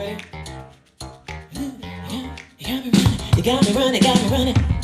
You got me running, got me running.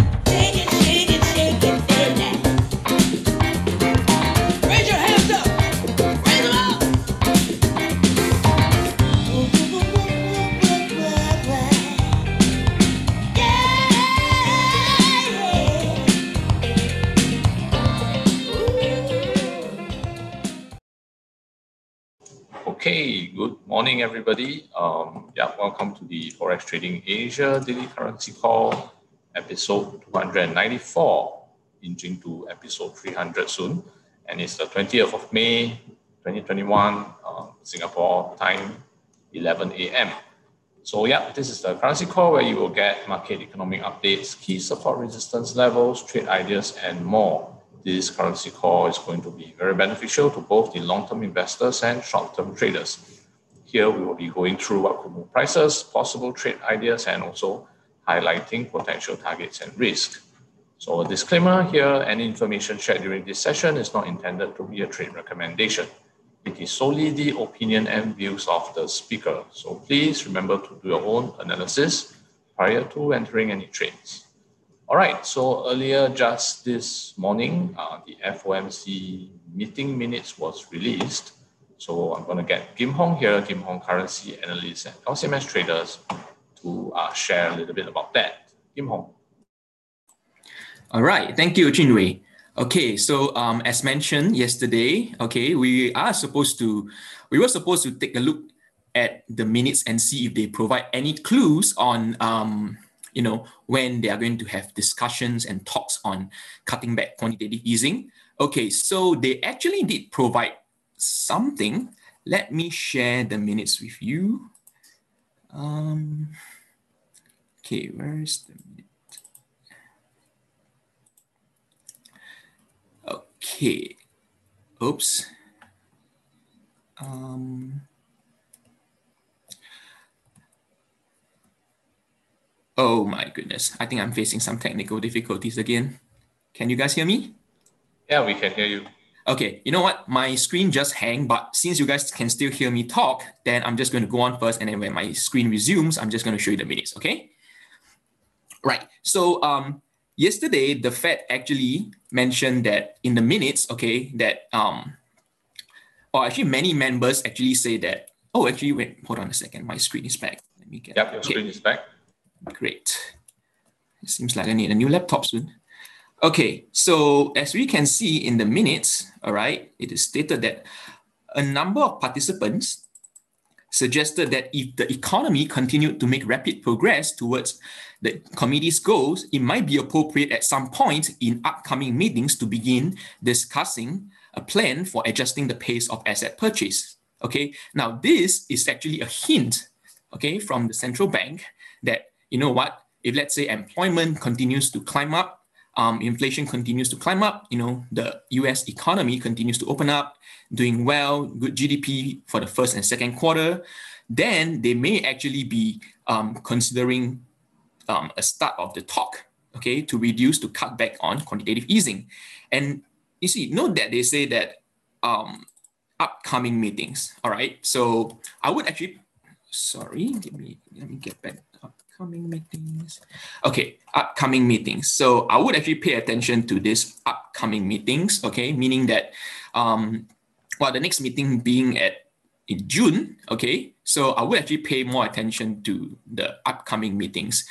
Morning, everybody. Um, yeah, welcome to the Forex Trading Asia Daily Currency Call, episode 294, inching to episode 300 soon. And it's the 20th of May, 2021, uh, Singapore time, 11 a.m. So yeah, this is the currency call where you will get market economic updates, key support resistance levels, trade ideas, and more. This currency call is going to be very beneficial to both the long-term investors and short-term traders. Here we will be going through what could move prices, possible trade ideas, and also highlighting potential targets and risk. So a disclaimer here, any information shared during this session is not intended to be a trade recommendation. It is solely the opinion and views of the speaker. So please remember to do your own analysis prior to entering any trades. All right, so earlier just this morning, uh, the FOMC meeting minutes was released. So I'm going to get Kim Hong here, Kim Hong currency analyst at LCMS Traders to uh, share a little bit about that. Kim Hong. All right, thank you, Chinwei. Okay, so um, as mentioned yesterday, okay, we are supposed to, we were supposed to take a look at the minutes and see if they provide any clues on, um, you know, when they are going to have discussions and talks on cutting back quantitative easing. Okay, so they actually did provide something. Let me share the minutes with you. Um, okay, where is the minute? Okay, oops. Um, Oh my goodness. I think I'm facing some technical difficulties again. Can you guys hear me? Yeah, we can hear you. Okay, you know what? My screen just hang, but since you guys can still hear me talk, then I'm just going to go on first. And then when my screen resumes, I'm just going to show you the minutes, okay? Right. So um, yesterday, the Fed actually mentioned that in the minutes, okay, that, um, or actually many members actually say that, oh, actually, wait, hold on a second. My screen is back. Let me get Yep, your screen is back. Great. It seems like I need a new laptop soon. Okay, so as we can see in the minutes, all right, it is stated that a number of participants suggested that if the economy continued to make rapid progress towards the committee's goals, it might be appropriate at some point in upcoming meetings to begin discussing a plan for adjusting the pace of asset purchase. Okay, now this is actually a hint, okay, from the central bank that you know what, if let's say employment continues to climb up, um, inflation continues to climb up, you know, the US economy continues to open up, doing well, good GDP for the first and second quarter, then they may actually be um, considering um, a start of the talk, okay, to reduce, to cut back on quantitative easing. And you see, note that they say that um, upcoming meetings, all right? So I would actually, sorry, give me, let me get back upcoming meetings. Okay, upcoming meetings. So I would actually pay attention to this upcoming meetings, okay, meaning that um, well, the next meeting being at in June, okay, so I would actually pay more attention to the upcoming meetings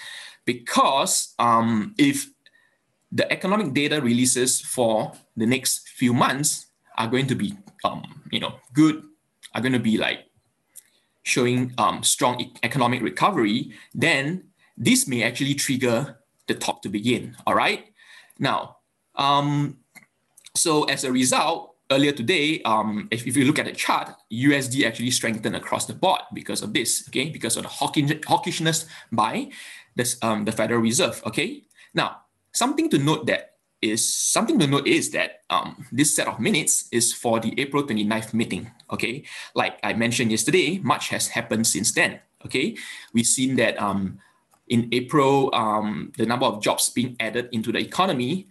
because um, if the economic data releases for the next few months are going to be, um, you know, good, are going to be like showing um, strong e- economic recovery, then this may actually trigger the talk to begin. All right. Now, um, so as a result, earlier today, um, if, if you look at the chart, USD actually strengthened across the board because of this. Okay, because of the hawkish, hawkishness by this um, the Federal Reserve. Okay. Now, something to note that is something to note is that um, this set of minutes is for the April 29th meeting. Okay, like I mentioned yesterday, much has happened since then. Okay, we've seen that um, in April, um, the number of jobs being added into the economy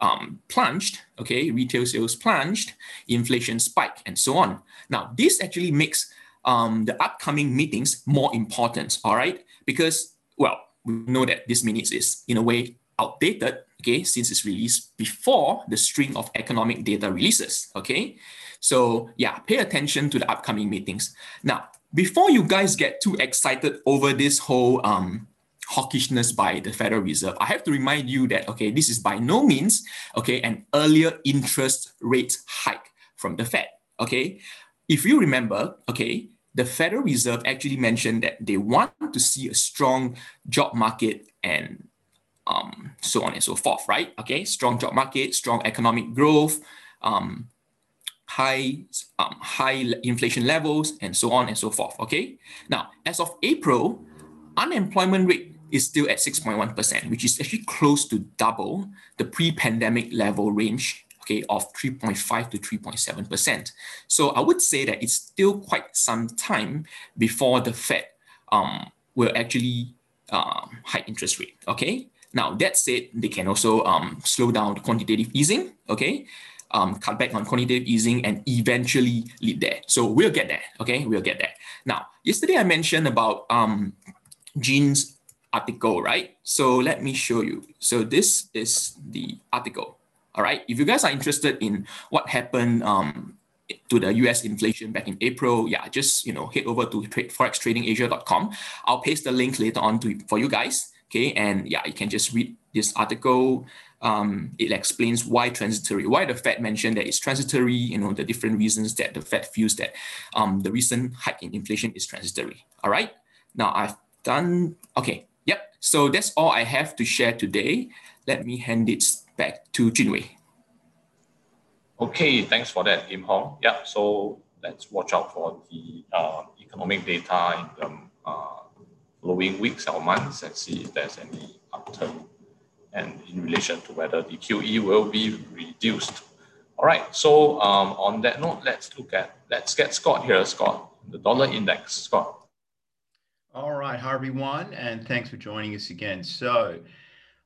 um, plunged. Okay, retail sales plunged, inflation spiked, and so on. Now, this actually makes um, the upcoming meetings more important, all right? Because, well, we know that this minutes is in a way outdated, okay, since it's released before the string of economic data releases, okay? So yeah, pay attention to the upcoming meetings. Now, before you guys get too excited over this whole um, hawkishness by the Federal Reserve, I have to remind you that, okay, this is by no means, okay, an earlier interest rate hike from the Fed, okay? If you remember, okay, the Federal Reserve actually mentioned that they want to see a strong job market and um, so on and so forth, right? Okay, strong job market, strong economic growth, um, high um, high inflation levels, and so on and so forth. Okay, now as of April, unemployment rate is still at 6.1%, which is actually close to double the pre-pandemic level range okay, of 3.5 to 3.7%. So I would say that it's still quite some time before the Fed um, will actually um, hike interest rate, okay? Now, that said, they can also um, slow down the quantitative easing, okay? Um, cut back on quantitative easing and eventually lead there. So we'll get there, okay? We'll get there. Now, yesterday I mentioned about um, Jean's article, right? So let me show you. So this is the article, all right, if you guys are interested in what happened um, to the US inflation back in April, yeah, just you know head over to forextradingasia.com. I'll paste the link later on to for you guys. Okay, and yeah, you can just read this article. Um, it explains why transitory, why the Fed mentioned that it's transitory, you know, the different reasons that the Fed feels that um, the recent hike in inflation is transitory. All right. Now I've done, okay, yep. So that's all I have to share today. Let me hand it back to Jinwei. Okay, thanks for that, Kim Hong. Yeah, so let's watch out for the uh, economic data in the uh, following weeks or months and see if there's any upturn and in relation to whether the QE will be reduced. All right, so um, on that note, let's look at, let's get Scott here. Scott, the dollar index. Scott. All right, hi everyone, and thanks for joining us again. So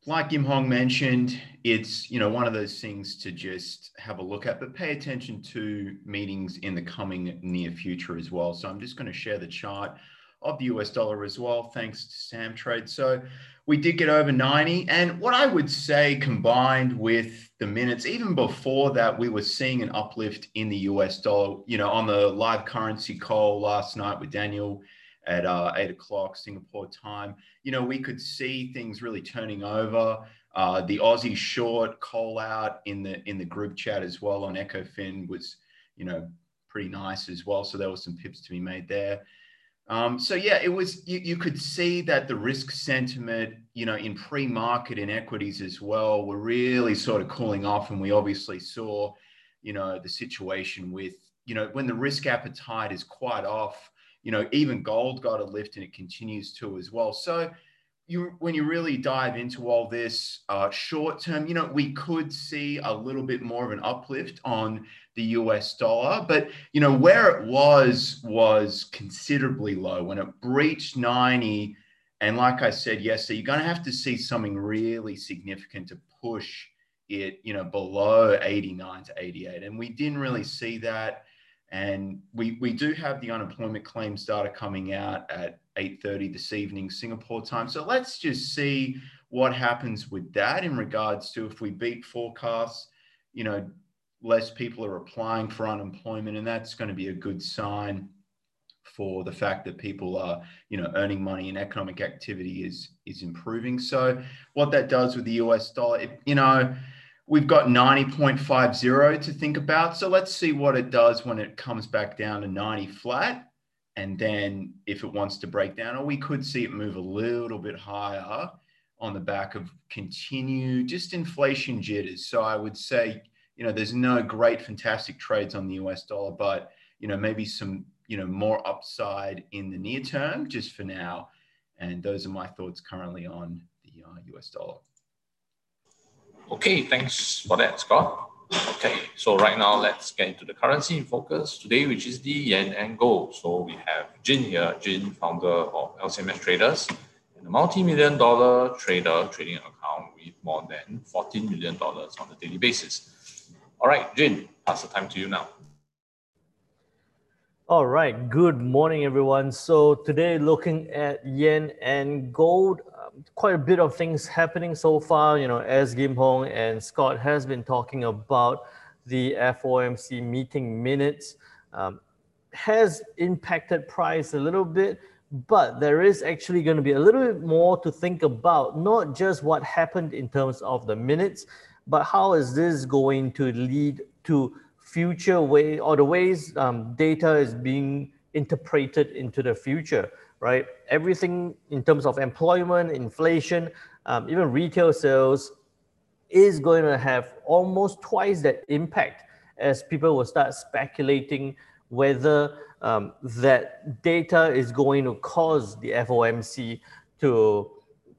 like Kim Hong mentioned, it's you know one of those things to just have a look at, but pay attention to meetings in the coming near future as well. So I'm just going to share the chart of the US dollar as well, thanks to Sam Trade. So we did get over 90, and what I would say combined with the minutes, even before that, we were seeing an uplift in the US dollar. You know, on the live currency call last night with Daniel at uh, eight o'clock Singapore time. You know, we could see things really turning over. Uh, the Aussie short call out in the in the group chat as well on EchoFin was, you know, pretty nice as well. So there were some pips to be made there. Um, so yeah, it was you, you could see that the risk sentiment, you know, in pre-market in equities as well, were really sort of cooling off, and we obviously saw, you know, the situation with, you know, when the risk appetite is quite off, you know, even gold got a lift and it continues to as well. So you, when you really dive into all this uh, short term, you know, we could see a little bit more of an uplift on the US dollar, but you know, where it was was considerably low when it breached 90. And like I said yesterday, you're going to have to see something really significant to push it, you know, below 89 to 88. And we didn't really see that. And we, we do have the unemployment claims data coming out at 8.30 this evening, Singapore time. So let's just see what happens with that in regards to if we beat forecasts, you know, less people are applying for unemployment, and that's going to be a good sign for the fact that people are, you know, earning money and economic activity is is improving. So what that does with the US dollar, it, you know, We've got 90.50 to think about. So let's see what it does when it comes back down to 90 flat. And then if it wants to break down, or we could see it move a little bit higher on the back of continued just inflation jitters. So I would say, you know, there's no great, fantastic trades on the US dollar, but, you know, maybe some, you know, more upside in the near term just for now. And those are my thoughts currently on the uh, US dollar. Okay, thanks for that, Scott. Okay, so right now let's get into the currency in focus today, which is the yen and gold. So we have Jin here, Jin, founder of LCMS Traders, and a multi-million dollar trader trading account with more than $14 million on a daily basis. All right, Jin, pass the time to you now. All right. Good morning, everyone. So today, looking at yen and gold, um, quite a bit of things happening so far. You know, as Kim Hong and Scott has been talking about the FOMC meeting minutes, um, has impacted price a little bit, but there is actually going to be a little bit more to think about. Not just what happened in terms of the minutes, but how is this going to lead to future way or the ways um, data is being interpreted into the future, right? Everything in terms of employment, inflation, um, even retail sales is going to have almost twice that impact as people will start speculating whether um, that data is going to cause the FOMC to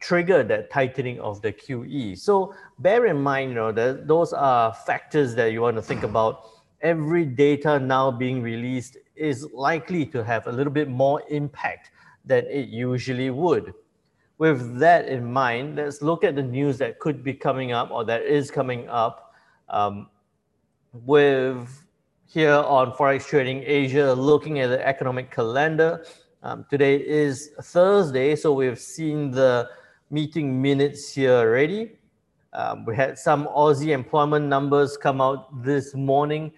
trigger that tightening of the QE. So bear in mind, you know, that those are factors that you want to think about every data now being released is likely to have a little bit more impact than it usually would. With that in mind, let's look at the news that could be coming up or that is coming up um, with here on Forex Trading Asia, looking at the economic calendar. Um, today is Thursday, so we've seen the meeting minutes here already. Um, we had some Aussie employment numbers come out this morning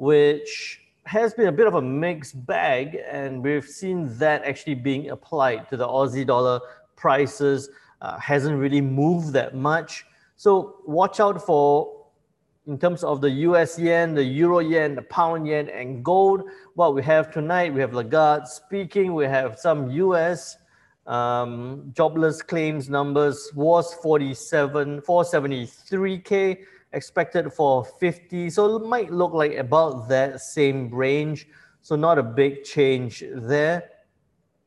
which has been a bit of a mixed bag, and we've seen that actually being applied to the Aussie dollar prices. Uh, hasn't really moved that much. So watch out for, in terms of the US yen, the euro yen, the pound yen, and gold. What we have tonight, we have Lagarde speaking. We have some US um, jobless claims numbers was 47, 473k expected for 50. So it might look like about that same range. So not a big change there.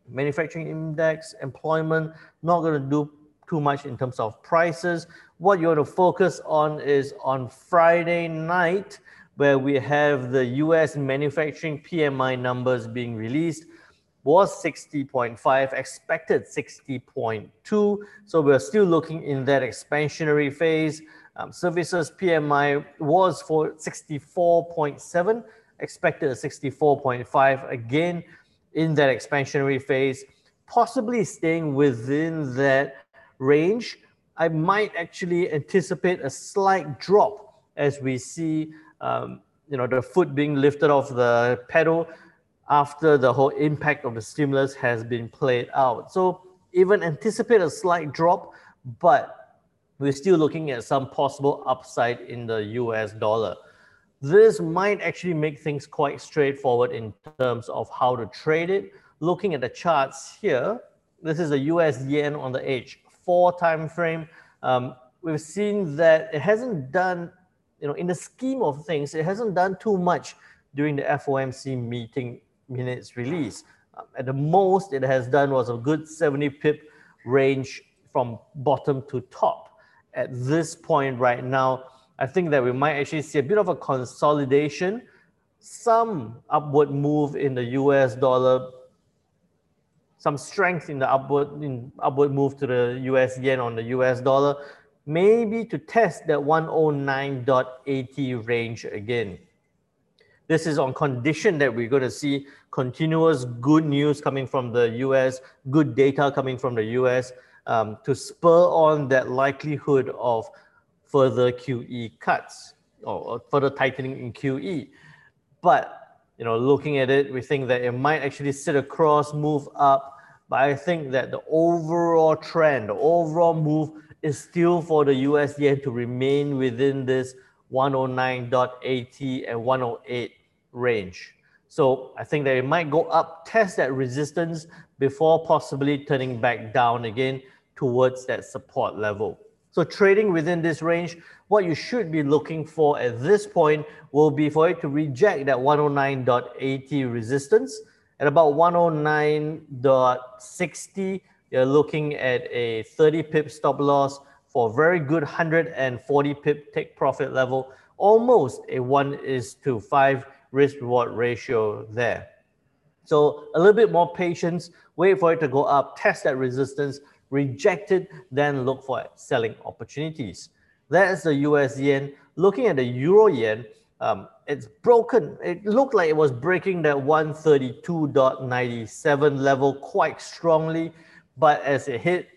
Manufacturing index, employment, not going to do too much in terms of prices. What you want to focus on is on Friday night, where we have the US manufacturing PMI numbers being released was 60.5, expected 60.2. So we're still looking in that expansionary phase. Um, services PMI was for 64.7, expected 64.5 again in that expansionary phase, possibly staying within that range. I might actually anticipate a slight drop as we see, um, you know, the foot being lifted off the pedal after the whole impact of the stimulus has been played out. So even anticipate a slight drop, but we're still looking at some possible upside in the US dollar. This might actually make things quite straightforward in terms of how to trade it. Looking at the charts here, this is the US yen on the H4 time frame. Um, we've seen that it hasn't done, you know, in the scheme of things, it hasn't done too much during the FOMC meeting minutes release. Um, at the most, it has done was a good 70 pip range from bottom to top at this point right now, I think that we might actually see a bit of a consolidation, some upward move in the US dollar, some strength in the upward in upward move to the US yen on the US dollar, maybe to test that 109.80 range again. This is on condition that we're going to see continuous good news coming from the US, good data coming from the US, um, to spur on that likelihood of further QE cuts or further tightening in QE. But you know, looking at it, we think that it might actually sit across, move up. But I think that the overall trend, the overall move is still for the US yen to remain within this 109.80 and 108 range. So I think that it might go up, test that resistance before possibly turning back down again towards that support level. So trading within this range, what you should be looking for at this point will be for it to reject that 109.80 resistance. At about 109.60, you're looking at a 30 pip stop loss for a very good 140 pip take profit level, almost a 1 is to 5 risk reward ratio there. So a little bit more patience, wait for it to go up, test that resistance, reject it, then look for selling opportunities. That is the US yen. Looking at the euro yen, Um, it's broken. It looked like it was breaking that 132.97 level quite strongly, but as it hit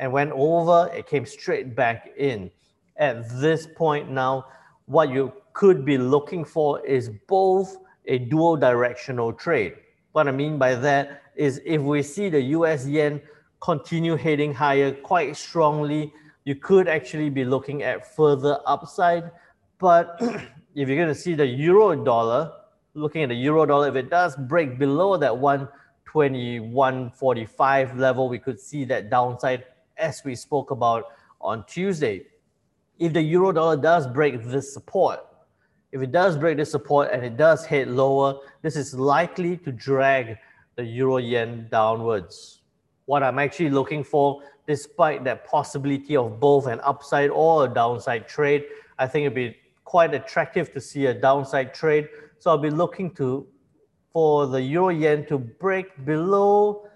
and went over, it came straight back in. At this point now, what you could be looking for is both a dual directional trade. What I mean by that is if we see the US yen continue heading higher quite strongly, you could actually be looking at further upside. But if you're going to see the euro dollar, looking at the euro dollar, if it does break below that 121.45 level, we could see that downside as we spoke about on Tuesday. If the euro dollar does break this support, if it does break this support and it does head lower, this is likely to drag the euro yen downwards. What I'm actually looking for, despite that possibility of both an upside or a downside trade, I think it'd be quite attractive to see a downside trade. So I'll be looking to for the euro yen to break below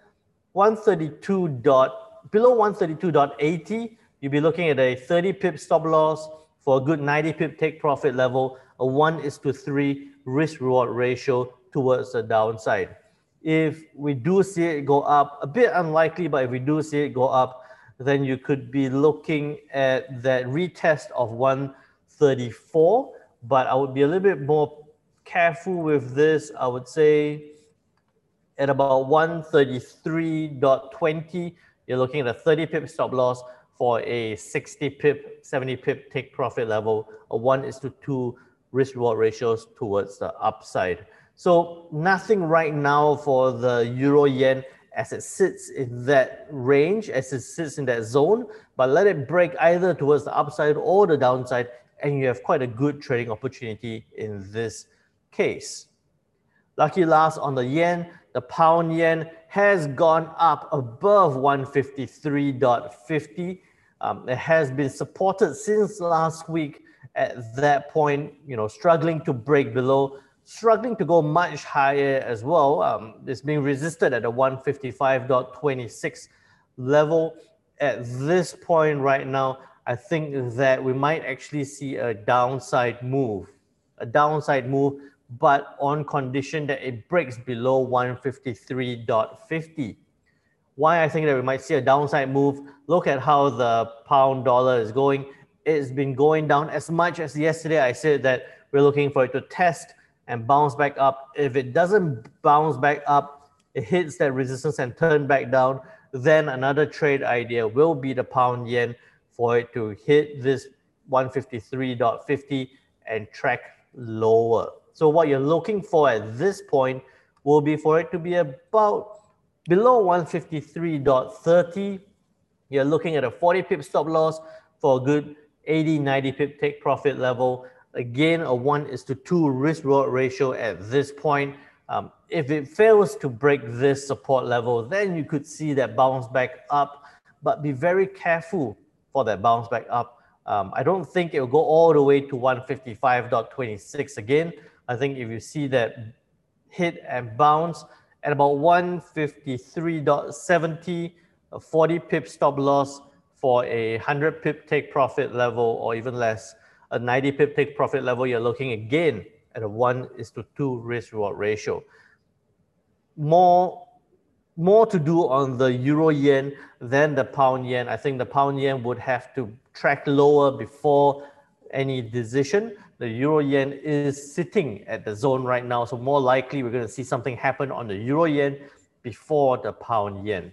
132 dot below 132.80. You'll be looking at a 30 pip stop loss for a good 90 pip take profit level, a one is to three risk reward ratio towards the downside. If we do see it go up, a bit unlikely, but if we do see it go up, then you could be looking at that retest of 134. but I would be a little bit more careful with this. I would say at about 133.20, you're looking at a 30 pip stop loss for a 60 pip, 70 pip take profit level, a one is to two risk reward ratios towards the upside. So nothing right now for the euro yen as it sits in that range, as it sits in that zone, but let it break either towards the upside or the downside and you have quite a good trading opportunity in this case. Lucky last on the yen, the pound yen has gone up above 153.50. Um, it has been supported since last week at that point, you know, struggling to break below, struggling to go much higher as well. Um, it's being resisted at the 155.26 level. At this point right now, I think that we might actually see a downside move, a downside move, but on condition that it breaks below 153.50. Why I think that we might see a downside move, look at how the pound dollar is going. It's been going down as much as yesterday. I said that we're looking for it to test and bounce back up. If it doesn't bounce back up, it hits that resistance and turn back down, then another trade idea will be the pound yen for it to hit this 153.50 and track lower. So what you're looking for at this point will be for it to be about below 153.30. You're looking at a 40 pip stop loss for a good 80, 90 pip take profit level. Again, a one is to two risk reward ratio at this point. Um, if it fails to break this support level, then you could see that bounce back up, but be very careful for that bounce back up. Um, I don't think it will go all the way to 155.26 again. I think if you see that hit and bounce at about 153.70, a 40 pip stop loss for a 100 pip take profit level or even less, a 90 pip take profit level, you're looking again at a 1 is to 2 risk reward ratio. More more to do on the euro yen than the pound yen. I think the pound yen would have to track lower before any decision. The euro yen is sitting at the zone right now, so more likely we're going to see something happen on the euro yen before the pound yen.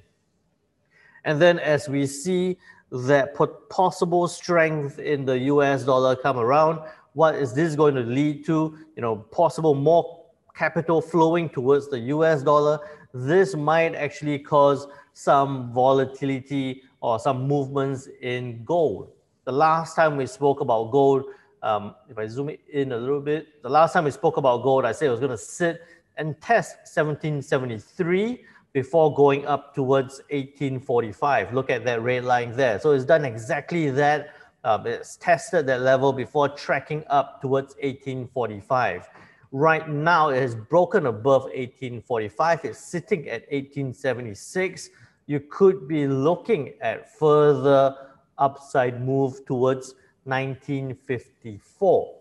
And then as we see that possible strength in the US dollar come around, what is this going to lead to? You know, possible more capital flowing towards the US dollar this might actually cause some volatility or some movements in gold. The last time we spoke about gold, um, if I zoom in a little bit, the last time we spoke about gold, I said it was going to sit and test 1773 before going up towards 1845. Look at that red line there. So it's done exactly that. Um, it's tested that level before tracking up towards 1845. Right now, it has broken above 1845. It's sitting at 1876. You could be looking at further upside move towards 1954.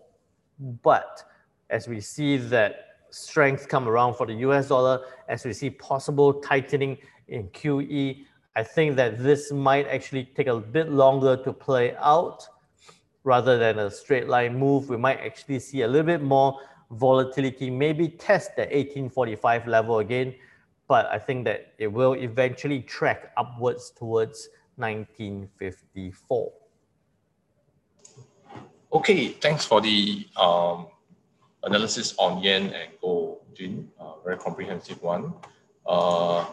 But as we see that strength come around for the US dollar, as we see possible tightening in QE, I think that this might actually take a bit longer to play out rather than a straight line move. We might actually see a little bit more volatility, maybe test the 1845 level again, but I think that it will eventually track upwards towards 1954. Okay, thanks for the um, analysis on yen and gold, Jin. Uh, very comprehensive one. Uh,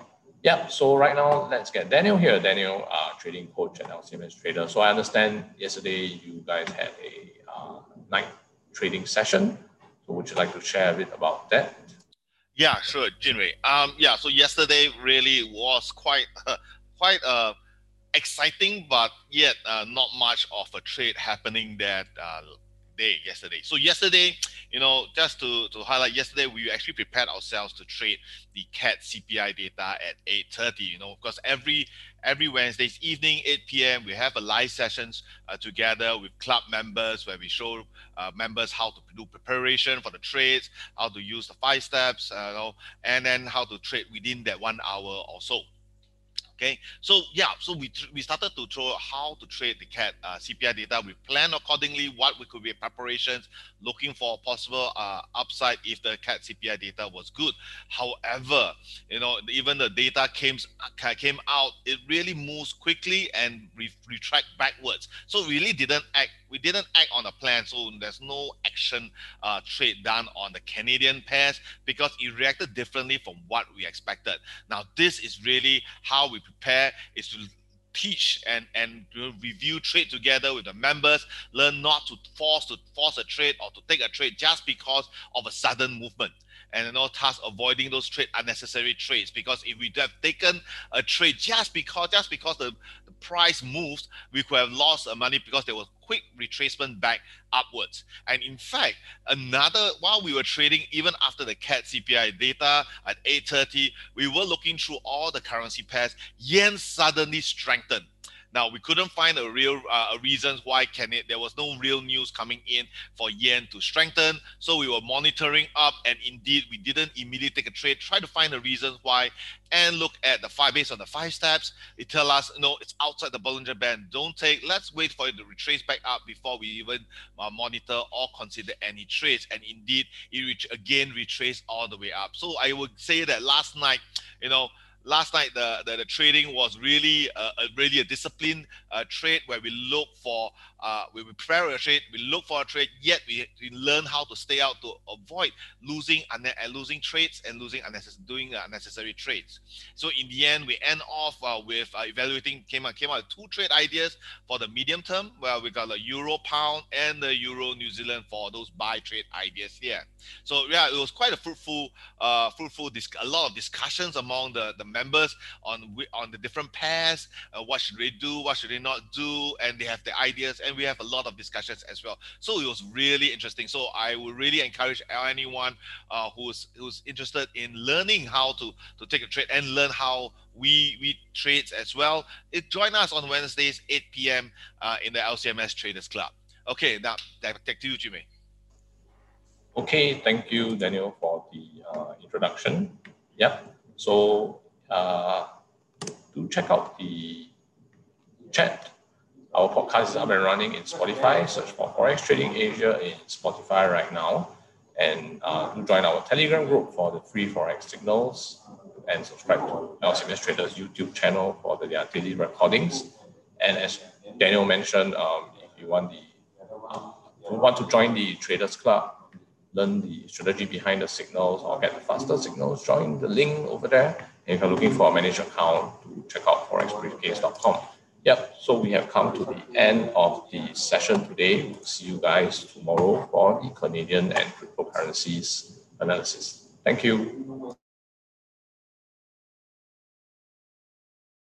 yeah, so right now let's get Daniel here. Daniel, uh, trading coach and LCMS trader. So I understand yesterday you guys had a uh, night trading session. So would you like to share a bit about that? Yeah, sure, Jinwei. Um, yeah, so yesterday really was quite uh, quite uh, exciting, but yet uh, not much of a trade happening that uh, day yesterday. So yesterday, you know, just to, to highlight, yesterday we actually prepared ourselves to trade the CAD CPI data at 8:30. You know, because every every Wednesdays evening 8 p.m. we have a live sessions uh, together with club members where we show uh, members how to do preparation for the trades, how to use the five steps, uh, you know, and then how to trade within that one hour or so. Okay, so yeah, so we we started to throw how to trade the CAD uh, CPI data. We plan accordingly what we could be preparations, looking for possible uh, upside if the CAD CPI data was good. However, you know, even the data came came out, it really moves quickly and re retract backwards. So really didn't act we didn't act on a plan, so there's no action uh, trade done on the Canadian pairs because it reacted differently from what we expected. Now, this is really how we prepare is to teach and and review trade together with the members learn not to force to force a trade or to take a trade just because of a sudden movement and you know thus avoiding those trade unnecessary trades. Because if we have taken a trade just because just because the, the price moves we could have lost money because there was quick retracement back upwards. And in fact another while we were trading even after the CAD CPI data at 8:30 we were looking through all the currency pairs yen suddenly strengthened now we couldn't find a real uh, reasons why can it. There was no real news coming in for yen to strengthen. So we were monitoring up, and indeed we didn't immediately take a trade. Try to find the reasons why, and look at the five based on the five steps. It tell us no, it's outside the Bollinger Band. Don't take. Let's wait for it to retrace back up before we even uh, monitor or consider any trades. And indeed, it again retraced all the way up. So I would say that last night, you know last night the, the, the trading was really a, a really a disciplined uh, trade where we look for uh, we prepare a trade we look for a trade yet we, we learn how to stay out to avoid losing and uh, losing trades and losing unnecessary doing unnecessary trades so in the end we end off uh, with uh, evaluating came out came out two trade ideas for the medium term where we got the euro pound and the euro new zealand for those buy trade ideas here so yeah it was quite a fruitful uh fruitful a lot of discussions among the the members on on the different pairs. Uh, what should they do? What should they not do? And they have the ideas, and we have a lot of discussions as well. So it was really interesting. So I would really encourage anyone uh, who's who's interested in learning how to to take a trade and learn how we we trade as well. It join us on Wednesdays 8 p.m. Uh, in the LCMS Traders Club. Okay, now back to you, Jimmy. Okay, thank you, Daniel, for the uh, introduction. Yep. So uh, do check out the chat. Our podcast is up and running in Spotify. Search for Forex Trading Asia in Spotify right now. And uh, join our Telegram group for the free Forex signals and subscribe to LCMS Traders YouTube channel for the, their daily recordings. And as Daniel mentioned, um, if you want the uh, want to join the Traders Club, learn the strategy behind the signals or get the faster signals, join the link over there. And if you're looking for a managed account, to check out forexbriefcase.com. Yep, so we have come to the end of the session today. We'll see you guys tomorrow for the Canadian and cryptocurrencies analysis. Thank you.